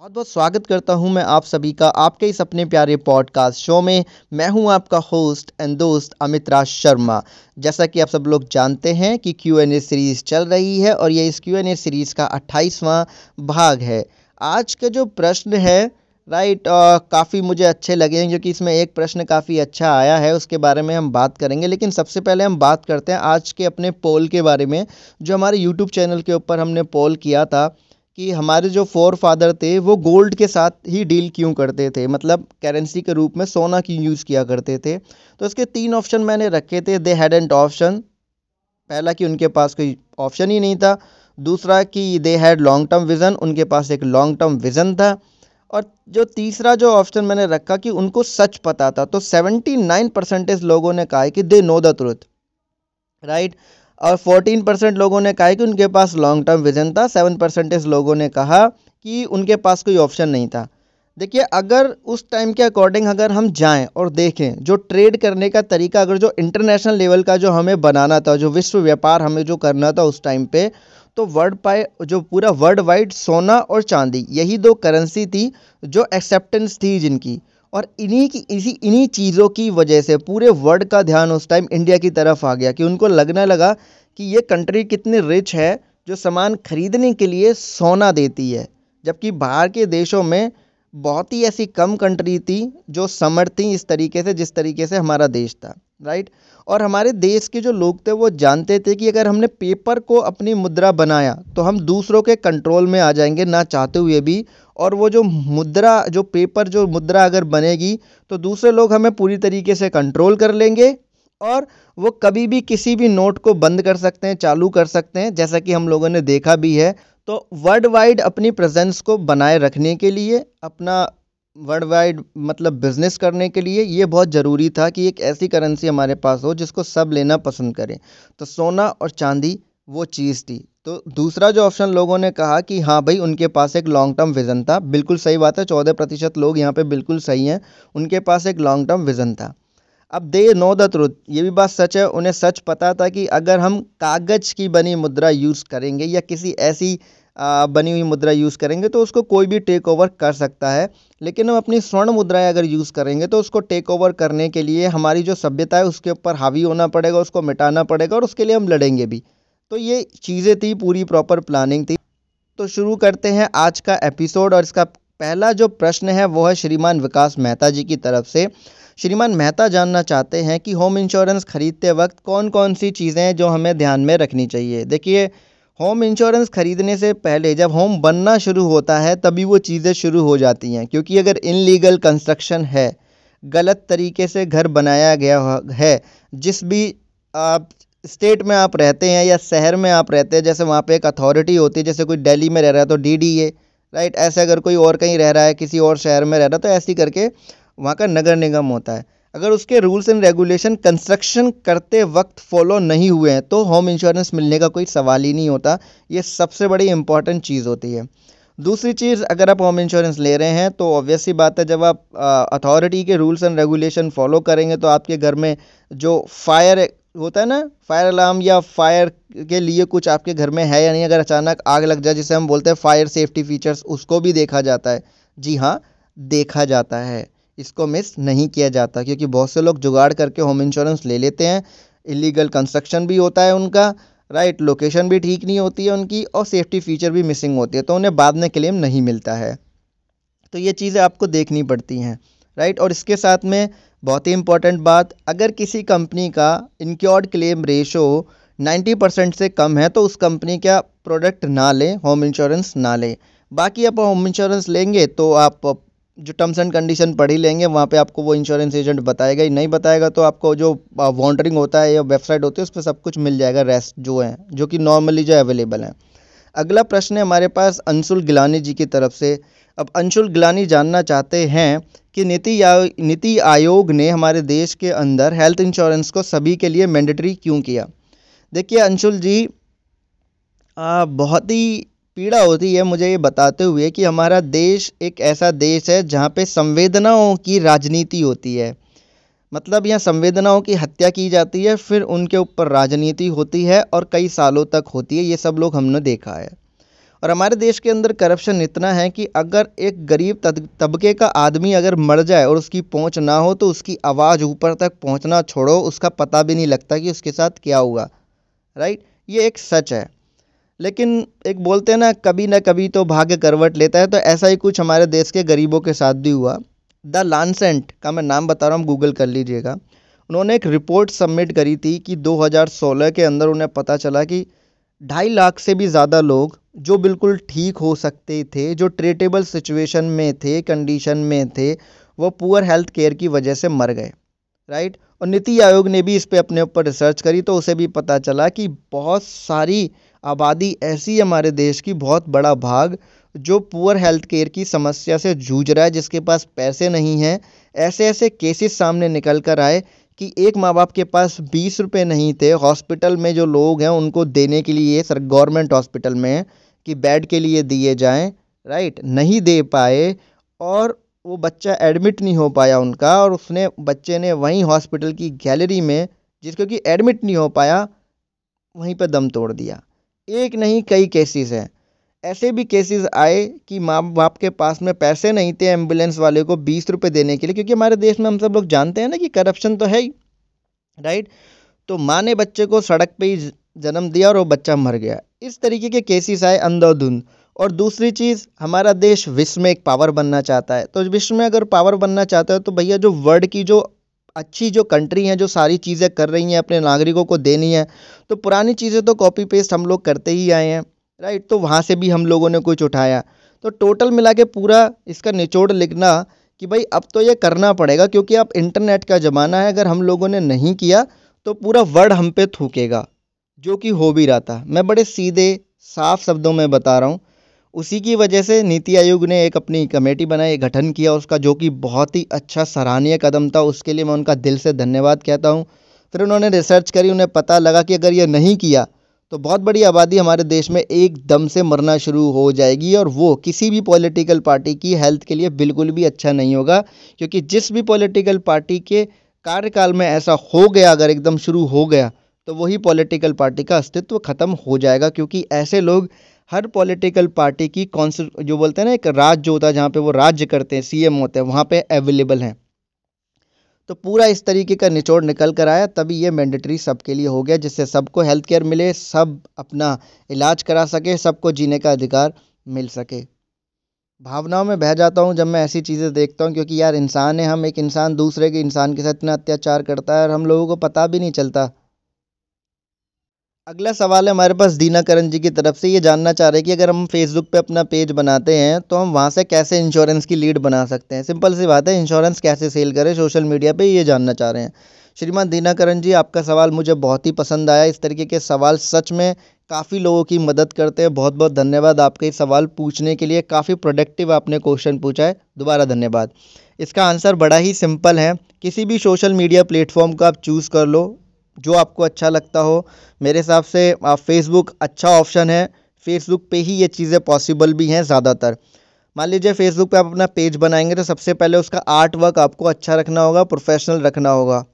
बहुत बहुत स्वागत करता हूँ मैं आप सभी का आपके इस अपने प्यारे पॉडकास्ट शो में। मैं हूँ आपका होस्ट एंड दोस्त अमित राज शर्मा। जैसा कि आप सब लोग जानते हैं कि क्यू एन ए सीरीज़ चल रही है और ये इस क्यू एन ए सीरीज़ का अट्ठाईसवां भाग है। आज का जो प्रश्न है राइट काफ़ी मुझे अच्छे लगे हैं क्योंकि इसमें एक प्रश्न काफ़ी अच्छा आया है, उसके बारे में हम बात करेंगे। लेकिन सबसे पहले हम बात करते हैं आज के अपने पोल के बारे में, जो हमारे यूट्यूब चैनल के ऊपर हमने पोल किया था। कि हमारे जो फोर फादर थे, वो गोल्ड के साथ ही डील क्यों करते थे? मतलब करेंसी के रूप में सोना क्यों यूज़ किया करते थे? तो इसके तीन ऑप्शन मैंने रखे थे। दे हैड एंड ऑप्शन पहला कि उनके पास कोई ऑप्शन ही नहीं था। दूसरा कि they had long term vision उनके पास एक लॉन्ग टर्म विज़न था। और जो तीसरा जो ऑप्शन मैंने रखा कि उनको सच पता था। तो 79 परसेंटेज लोगों ने कहा है कि they know the truth right और 14 परसेंट लोगों ने कहा कि उनके पास लॉन्ग टर्म विजन था। सेवन परसेंटेज लोगों ने कहा कि उनके पास कोई ऑप्शन नहीं था। देखिए, अगर उस टाइम के अकॉर्डिंग अगर हम जाएँ और देखें, जो ट्रेड करने का तरीका, अगर जो इंटरनेशनल लेवल का जो हमें बनाना था, जो विश्व व्यापार हमें जो करना था उस टाइम पे तो वर्ल्ड पाए जो पूरा वर्ल्ड वाइड सोना और चांदी, यही दो करेंसी थी जो एक्सेप्टेंस थी जिनकी। और इन्हीं की, इसी, इन्हीं चीज़ों की वजह से पूरे वर्ल्ड का ध्यान उस टाइम इंडिया की तरफ़ आ गया कि उनको लगने लगा कि ये कंट्री कितनी रिच है, जो सामान खरीदने के लिए सोना देती है। जबकि बाहर के देशों में बहुत ही ऐसी कम कंट्री थी, जो समर्थ थी इस तरीके से, जिस तरीके से हमारा देश था। राइट? और हमारे देश के जो लोग थे, वो जानते थे कि अगर हमने पेपर को अपनी मुद्रा बनाया तो हम दूसरों के कंट्रोल में आ जाएँगे, ना चाहते हुए भी। और वो जो मुद्रा, जो पेपर जो मुद्रा अगर बनेगी तो दूसरे लोग हमें पूरी तरीके से कंट्रोल कर लेंगे और वो कभी भी किसी भी नोट को बंद कर सकते हैं, चालू कर सकते हैं, जैसा कि हम लोगों ने देखा भी है। तो वर्ल्ड वाइड अपनी प्रेजेंस को बनाए रखने के लिए, अपना वर्ल्ड वाइड मतलब बिज़नेस करने के लिए ये बहुत ज़रूरी था कि एक ऐसी करेंसी हमारे पास हो जिसको सब लेना पसंद करें। तो सोना और चांदी, वो चीज़ थी। तो दूसरा जो ऑप्शन लोगों ने कहा कि हाँ भाई, उनके पास एक लॉन्ग टर्म विज़न था। बिल्कुल सही बात है, चौदह प्रतिशत लोग यहाँ पे बिल्कुल सही हैं। उनके पास एक लॉन्ग टर्म विज़न था। अब दे नो द ट्रुथ ये भी बात सच है, उन्हें सच पता था कि अगर हम कागज़ की बनी मुद्रा यूज़ करेंगे या किसी ऐसी बनी हुई मुद्रा यूज़ करेंगे तो उसको कोई भी टेक ओवर कर सकता है। लेकिन हम अपनी स्वर्ण मुद्राएँ अगर यूज़ करेंगे तो उसको टेक ओवर करने के लिए हमारी जो सभ्यता है, उसके ऊपर हावी होना पड़ेगा, उसको मिटाना पड़ेगा और उसके लिए हम लड़ेंगे भी। तो ये चीज़ें थी, पूरी प्रॉपर प्लानिंग थी। तो शुरू करते हैं आज का एपिसोड और इसका पहला जो प्रश्न है, वो है श्रीमान विकास मेहता जी की तरफ़ से। श्रीमान मेहता जानना चाहते हैं कि होम इंश्योरेंस खरीदते वक्त कौन कौन सी चीज़ें जो हमें ध्यान में रखनी चाहिए? देखिए होम इंश्योरेंस ख़रीदने से पहले जब होम बनना शुरू होता है, तभी वो चीज़ें शुरू हो जाती हैं, क्योंकि अगर इनलीगल कंस्ट्रक्शन है, गलत तरीके से घर बनाया गया है जिस भी आप स्टेट में आप रहते हैं या शहर में आप रहते हैं, जैसे वहाँ पे एक अथॉरिटी होती है, जैसे कोई दिल्ली में रह रहा है तो डी डी ए राइट ऐसे अगर कोई और कहीं रह रहा है, किसी और शहर में रह रहा है तो ऐसी करके वहाँ का नगर निगम होता है। अगर उसके रूल्स एंड रेगुलेशन कंस्ट्रक्शन करते वक्त फॉलो नहीं हुए हैं तो होम इंश्योरेंस मिलने का कोई सवाल ही नहीं होता। ये सबसे बड़ी इंपॉर्टेंट चीज़ होती है। दूसरी चीज़, अगर आप होम इंश्योरेंस ले रहे हैं तो ऑब्वियस सी बात है, जब आप अथॉरिटी के रूल्स एंड रेगुलेशन फॉलो करेंगे तो आपके घर में जो फायर होता है ना फायर अलार्म या फायर के लिए कुछ आपके घर में है या नहीं, अगर अचानक आग लग जाए, जिसे हम बोलते हैं फायर सेफ्टी फीचर्स उसको भी देखा जाता है। जी हाँ देखा जाता है। इसको मिस नहीं किया जाता, क्योंकि बहुत से लोग जुगाड़ करके होम इंश्योरेंस ले लेते हैं। इलीगल कंस्ट्रक्शन भी होता है उनका राइट लोकेशन भी ठीक नहीं होती है उनकी और सेफ्टी फीचर भी मिसिंग होती है तो उन्हें बाद में क्लेम नहीं मिलता है। तो ये चीज़ें आपको देखनी पड़ती हैं राइट और इसके साथ में बहुत ही इंपॉर्टेंट बात, अगर किसी कंपनी का इनक्योर्ड क्लेम रेशो 90 परसेंट से कम है तो उस कंपनी का प्रोडक्ट ना लें होम इंश्योरेंस ना लें। बाकी आप होम इंश्योरेंस लेंगे तो आप जो टर्म्स एंड कंडीशन पढ़ ही लेंगे वहाँ पे आपको वो इंश्योरेंस एजेंट बताएगा ही नहीं बताएगा तो आपको जो वॉन्डरिंग होता है या वेबसाइट होती है उस पर सब कुछ मिल जाएगा रेस्ट जो है जो कि नॉर्मली जो अवेलेबल है। अगला प्रश्न है हमारे पास अंशुल गिलानी जी की तरफ़ से। अब अंशुल गिलानी जानना चाहते हैं कि नीति नीति आयोग ने हमारे देश के अंदर हेल्थ इंश्योरेंस को सभी के लिए मैंडेटरी क्यों किया? देखिए अंशुल जी आ, बहुत ही पीड़ा होती है मुझे ये बताते हुए कि हमारा देश एक ऐसा देश है जहाँ पे संवेदनाओं की राजनीति होती है। मतलब यहाँ संवेदनाओं की हत्या की जाती है, फिर उनके ऊपर राजनीति होती है और कई सालों तक होती है, ये सब लोग हमने देखा है। और हमारे देश के अंदर करप्शन इतना है कि अगर एक गरीब तबके का आदमी अगर मर जाए और उसकी पहुँच ना हो तो उसकी आवाज़ ऊपर तक पहुँचना छोड़ो, उसका पता भी नहीं लगता कि उसके साथ क्या हुआ। राइट? ये एक सच है। लेकिन एक बोलते हैं ना, कभी ना कभी तो भाग्य करवट लेता है तो ऐसा ही कुछ हमारे देश के गरीबों के साथ भी हुआ। द लानसेंट का मैं नाम बता रहा हूँ गूगल कर लीजिएगा। उन्होंने एक रिपोर्ट सबमिट करी थी कि 2016 के अंदर उन्हें पता चला कि ढाई लाख से भी ज़्यादा लोग, जो बिल्कुल ठीक हो सकते थे, जो ट्रीटेबल सिचुएशन में थे, कंडीशन में थे, वो पुअर हेल्थ केयर की वजह से मर गए। राइट? और नीति आयोग ने भी इस पर अपने ऊपर रिसर्च करी तो उसे भी पता चला कि बहुत सारी आबादी ऐसी हमारे देश की बहुत बड़ा भाग, जो पुअर हेल्थ केयर की समस्या से जूझ रहा है, जिसके पास पैसे नहीं हैं, ऐसे ऐसे केसेस सामने निकल कर आए कि एक माँ बाप के पास बीस रुपये नहीं थे। हॉस्पिटल में जो लोग हैं, उनको देने के लिए, सर गवर्नमेंट हॉस्पिटल में कि बेड के लिए दिए जाएँ राइट नहीं दे पाए और वो बच्चा एडमिट नहीं हो पाया उनका और उसने, बच्चे ने वहीं हॉस्पिटल की गैलरी में जिसको कि एडमिट नहीं हो पाया, वहीं पर दम तोड़ दिया। एक नहीं, कई केसेस हैं। ऐसे भी केसेस आए कि माँ बाप के पास में पैसे नहीं थे एंबुलेंस वाले को बीस रुपये देने के लिए, क्योंकि हमारे देश में हम सब लोग जानते हैं ना कि करप्शन तो है ही राइट तो माँ ने बच्चे को सड़क पे ही जन्म दिया और वो बच्चा मर गया। इस तरीके के केसेस आए अंधाधुंध। और दूसरी चीज़, हमारा देश विश्व में एक पावर बनना चाहता है। तो विश्व में अगर पावर बनना चाहता है तो भैया जो वर्ल्ड की जो अच्छी जो कंट्री हैं, जो सारी चीज़ें कर रही हैं, अपने नागरिकों को देनी है तो पुरानी चीज़ें तो कॉपी पेस्ट हम लोग करते ही आए हैं राइट तो वहाँ से भी हम लोगों ने कुछ उठाया। तो टोटल मिला के पूरा इसका निचोड़ लिखना कि भाई अब तो ये करना पड़ेगा, क्योंकि अब इंटरनेट का ज़माना है, अगर हम लोगों ने नहीं किया तो पूरा वर्ड हम पे थूकेगा, जो कि हो भी रहा था। मैं बड़े सीधे, साफ़ शब्दों में बता रहा हूँ उसी की वजह से नीति आयोग ने एक अपनी कमेटी बनाई गठन किया उसका, जो कि बहुत ही अच्छा सराहनीय कदम था। उसके लिए मैं उनका दिल से धन्यवाद कहता हूँ। फिर उन्होंने रिसर्च करी, उन्हें पता लगा कि अगर ये नहीं किया तो बहुत बड़ी आबादी हमारे देश में एकदम से मरना शुरू हो जाएगी और वो किसी भी पॉलिटिकल पार्टी की हेल्थ के लिए बिल्कुल भी अच्छा नहीं होगा, क्योंकि जिस भी पॉलिटिकल पार्टी के कार्यकाल में ऐसा हो गया, अगर एकदम शुरू हो गया तो वही पॉलिटिकल पार्टी का अस्तित्व ख़त्म हो जाएगा, क्योंकि ऐसे लोग हर पॉलिटिकल पार्टी की कौन जो बोलते हैं ना, एक राज्य जो होता है जहाँ पे वो राज्य करते हैं सीएम होते हैं, वहाँ पे अवेलेबल हैं। तो पूरा इस तरीके का निचोड़ निकल कर आया, तभी ये मैंडेटरी सबके लिए हो गया, जिससे सबको हेल्थ केयर मिले, सब अपना इलाज करा सके, सबको जीने का अधिकार मिल सके। भावनाओं में बह जाता हूँ जब मैं ऐसी चीज़ें देखता हूँ, क्योंकि यार इंसान है, हम एक इंसान दूसरे के इंसान के साथ इतना अत्याचार करता है और हम लोगों को पता भी नहीं चलता। अगला सवाल है हमारे पास दीना करण जी की तरफ़ से। ये जानना चाह रहे हैं कि अगर हम फेसबुक पे अपना पेज बनाते हैं तो हम वहाँ से कैसे इंश्योरेंस की लीड बना सकते हैं? सिंपल सी बात है इंश्योरेंस कैसे सेल करें सोशल मीडिया पे, ये जानना चाह रहे हैं। श्रीमान दीना करण जी, आपका सवाल मुझे बहुत ही पसंद आया। इस तरीके के सवाल सच में काफ़ी लोगों की मदद करते हैं। बहुत बहुत धन्यवाद आपके इस सवाल पूछने के लिए। काफ़ी प्रोडक्टिव आपने क्वेश्चन पूछा है। दोबारा धन्यवाद। इसका आंसर बड़ा ही सिंपल है। किसी भी सोशल मीडिया प्लेटफॉर्म को आप चूज़ कर लो। जो आपको अच्छा लगता हो। मेरे हिसाब से फेसबुक अच्छा ऑप्शन है। फेसबुक पे ही ये चीज़ें पॉसिबल भी हैं ज़्यादातर। मान लीजिए फेसबुक पे आप अपना पेज बनाएँगे तो सबसे पहले उसका आर्ट वर्क आपको अच्छा रखना होगा प्रोफेशनल रखना होगा।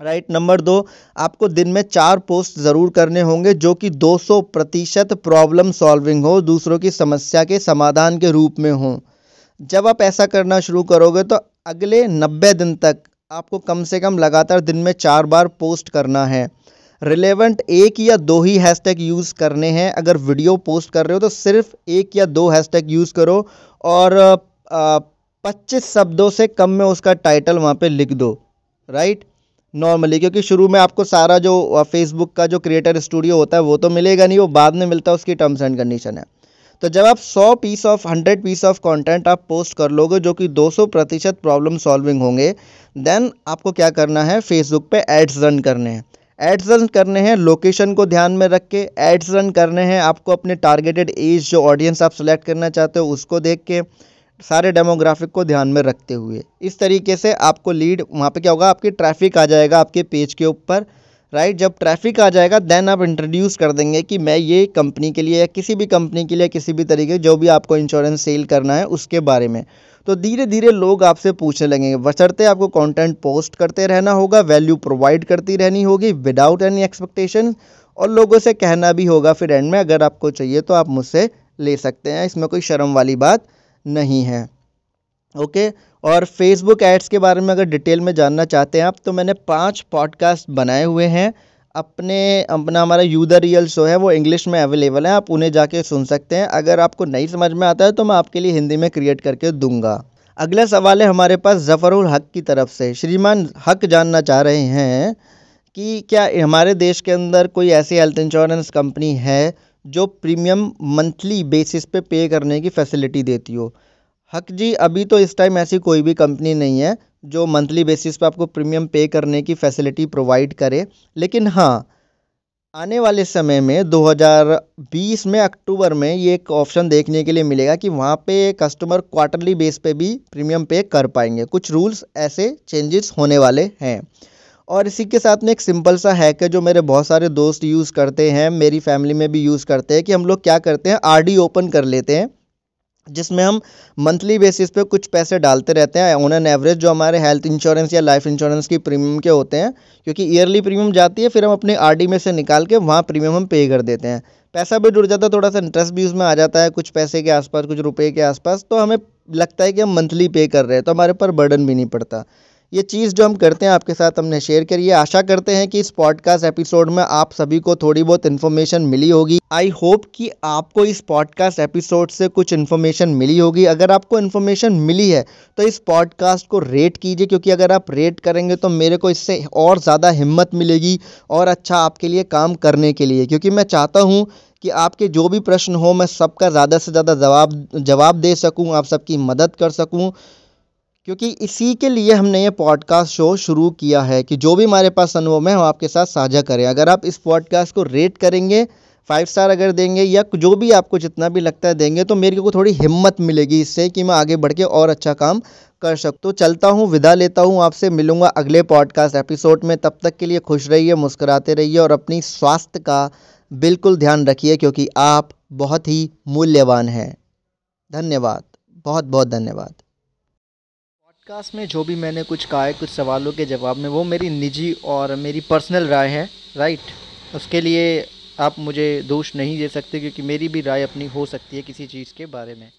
राइट नंबर दो, आपको दिन में चार पोस्ट ज़रूर करने होंगे, जो कि 200 प्रतिशत प्रॉब्लम सॉल्विंग हो, दूसरों की समस्या के समाधान के रूप में हो। जब आप ऐसा करना शुरू करोगे तो अगले 90 दिन तक आपको कम से कम लगातार दिन में चार बार पोस्ट करना है। रिलेवेंट एक या दो ही हैशटैग यूज़ करने हैं। अगर वीडियो पोस्ट कर रहे हो तो सिर्फ़ एक या दो हैशटैग यूज़ करो और पच्चीस शब्दों से कम में उसका टाइटल वहाँ पे लिख दो, राइट? नॉर्मली, क्योंकि शुरू में आपको सारा जो फेसबुक का जो क्रिएटर स्टूडियो होता है वो तो मिलेगा नहीं, वो बाद में मिलता है, उसकी टर्म्स एंड कंडीशन है। तो जब आप 100 piece of 100 piece of content आप पोस्ट कर लोगे, जो कि 200 प्रतिशत प्रॉब्लम सॉल्विंग होंगे देन आपको क्या करना है? फेसबुक पे एड्स रन करने हैं। एड्स रन करने हैं लोकेशन को ध्यान में रख के एड्स रन करने हैं। आपको अपने टारगेटेड एज जो ऑडियंस आप सेलेक्ट करना चाहते हो, उसको देख के सारे डेमोग्राफिक को ध्यान में रखते हुए। इस तरीके से आपको लीड वहाँ पे क्या होगा? आपकी ट्रैफ़िक आ जाएगा, आपके पेज के ऊपर। राइट जब ट्रैफ़िक आ जाएगा देन आप इंट्रोड्यूस कर देंगे कि मैं ये कंपनी के लिए या किसी भी कंपनी के लिए, किसी भी तरीके जो भी आपको इंश्योरेंस सेल करना है, उसके बारे में। तो धीरे धीरे लोग आपसे पूछने लगेंगे। बचरते आपको कंटेंट पोस्ट करते रहना होगा वैल्यू प्रोवाइड करती रहनी होगी विदाउट एनी एक्सपेक्टेशन और लोगों से कहना भी होगा, फिर एंड में अगर आपको चाहिए तो आप मुझसे ले सकते हैं। इसमें कोई शर्म वाली बात नहीं है। ओके और फेसबुक एड्स के बारे में अगर डिटेल में जानना चाहते हैं आप तो मैंने पाँच पॉडकास्ट बनाए हुए हैं। अपने, अपना हमारा यू द रियल शो है, वो इंग्लिश में अवेलेबल है, आप उन्हें जाके सुन सकते हैं। अगर आपको नहीं समझ में आता है तो मैं आपके लिए हिंदी में क्रिएट करके दूँगा। अगला सवाल है हमारे पास ज़फ़रुल हक की तरफ़ से। श्रीमान हक जानना चाह रहे हैं कि क्या हमारे देश के अंदर कोई ऐसी हेल्थ इंश्योरेंस कंपनी है, जो प्रीमियम मंथली बेसिस पे पे करने की फैसिलिटी देती हो? हक जी, अभी तो इस टाइम ऐसी कोई भी कंपनी नहीं है जो मंथली बेसिस पे आपको प्रीमियम पे करने की फैसिलिटी प्रोवाइड करे। लेकिन हाँ आने वाले समय में 2020 में, अक्टूबर में ये एक ऑप्शन देखने के लिए मिलेगा कि वहाँ पे कस्टमर क्वार्टरली बेस पे भी प्रीमियम पे कर पाएँगे। कुछ रूल्स ऐसे चेंजेस होने वाले हैं। और इसी के साथ में एक सिंपल सा हैक है जो मेरे बहुत सारे दोस्त यूज़ करते हैं, मेरी फैमिली में भी यूज़ करते हैं कि हम लोग क्या करते हैं आरडी ओपन कर लेते हैं। जिसमें हम मंथली बेसिस पे कुछ पैसे डालते रहते हैं ऑन एन एवरेज जो हमारे हेल्थ इंश्योरेंस या लाइफ इंश्योरेंस की प्रीमियम के होते हैं, क्योंकि ईयरली प्रीमियम जाती है, फिर हम अपने आरडी में से निकाल के वहाँ प्रीमियम हम पे कर देते हैं। पैसा भी जुड़ जाता है, थोड़ा सा इंटरेस्ट भी उसमें आ जाता है, कुछ पैसे के आसपास, कुछ रुपये के आसपास तो हमें लगता है कि हम मंथली पे कर रहे हैं तो हमारे ऊपर बर्डन भी नहीं पड़ता। ये चीज़ जो हम करते हैं आपके साथ हमने शेयर करी है। आशा करते हैं कि इस पॉडकास्ट एपिसोड में आप सभी को थोड़ी बहुत इन्फॉर्मेशन मिली होगी। आई होप कि आपको इस पॉडकास्ट एपिसोड से कुछ इन्फॉर्मेशन मिली होगी। अगर आपको इन्फॉर्मेशन मिली है तो इस पॉडकास्ट को रेट कीजिए, क्योंकि अगर आप रेट करेंगे तो मेरे को इससे और ज़्यादा हिम्मत मिलेगी और अच्छा आपके लिए काम करने के लिए। क्योंकि मैं चाहता हूँ कि आपके जो भी प्रश्न हो, मैं सबका ज़्यादा से ज़्यादा जवाब जवाब दे सकूँ, आप सबकी मदद कर सकूँ। क्योंकि इसी के लिए हमने ये पॉडकास्ट शो शुरू किया है कि जो भी हमारे पास अनुभव है, हम आपके साथ साझा करें। अगर आप इस पॉडकास्ट को रेट करेंगे फाइव स्टार अगर देंगे या जो भी आपको जितना भी लगता है देंगे तो मेरे को थोड़ी हिम्मत मिलेगी इससे कि मैं आगे बढ़ के और अच्छा काम कर सकता तो चलता हूँ, विदा लेता हूँ, आपसे मिलूँगा अगले पॉडकास्ट एपिसोड में। तब तक के लिए खुश रहिए, मुस्कुराते रहिए और अपनी स्वास्थ्य का बिल्कुल ध्यान रखिए, क्योंकि आप बहुत ही मूल्यवान हैं। धन्यवाद। बहुत बहुत धन्यवाद। पॉडकास्ट में जो भी मैंने कुछ कहा है, कुछ सवालों के जवाब में, वो मेरी निजी और मेरी पर्सनल राय है राइट उसके लिए आप मुझे दोष नहीं दे सकते, क्योंकि मेरी भी राय अपनी हो सकती है किसी चीज़ के बारे में।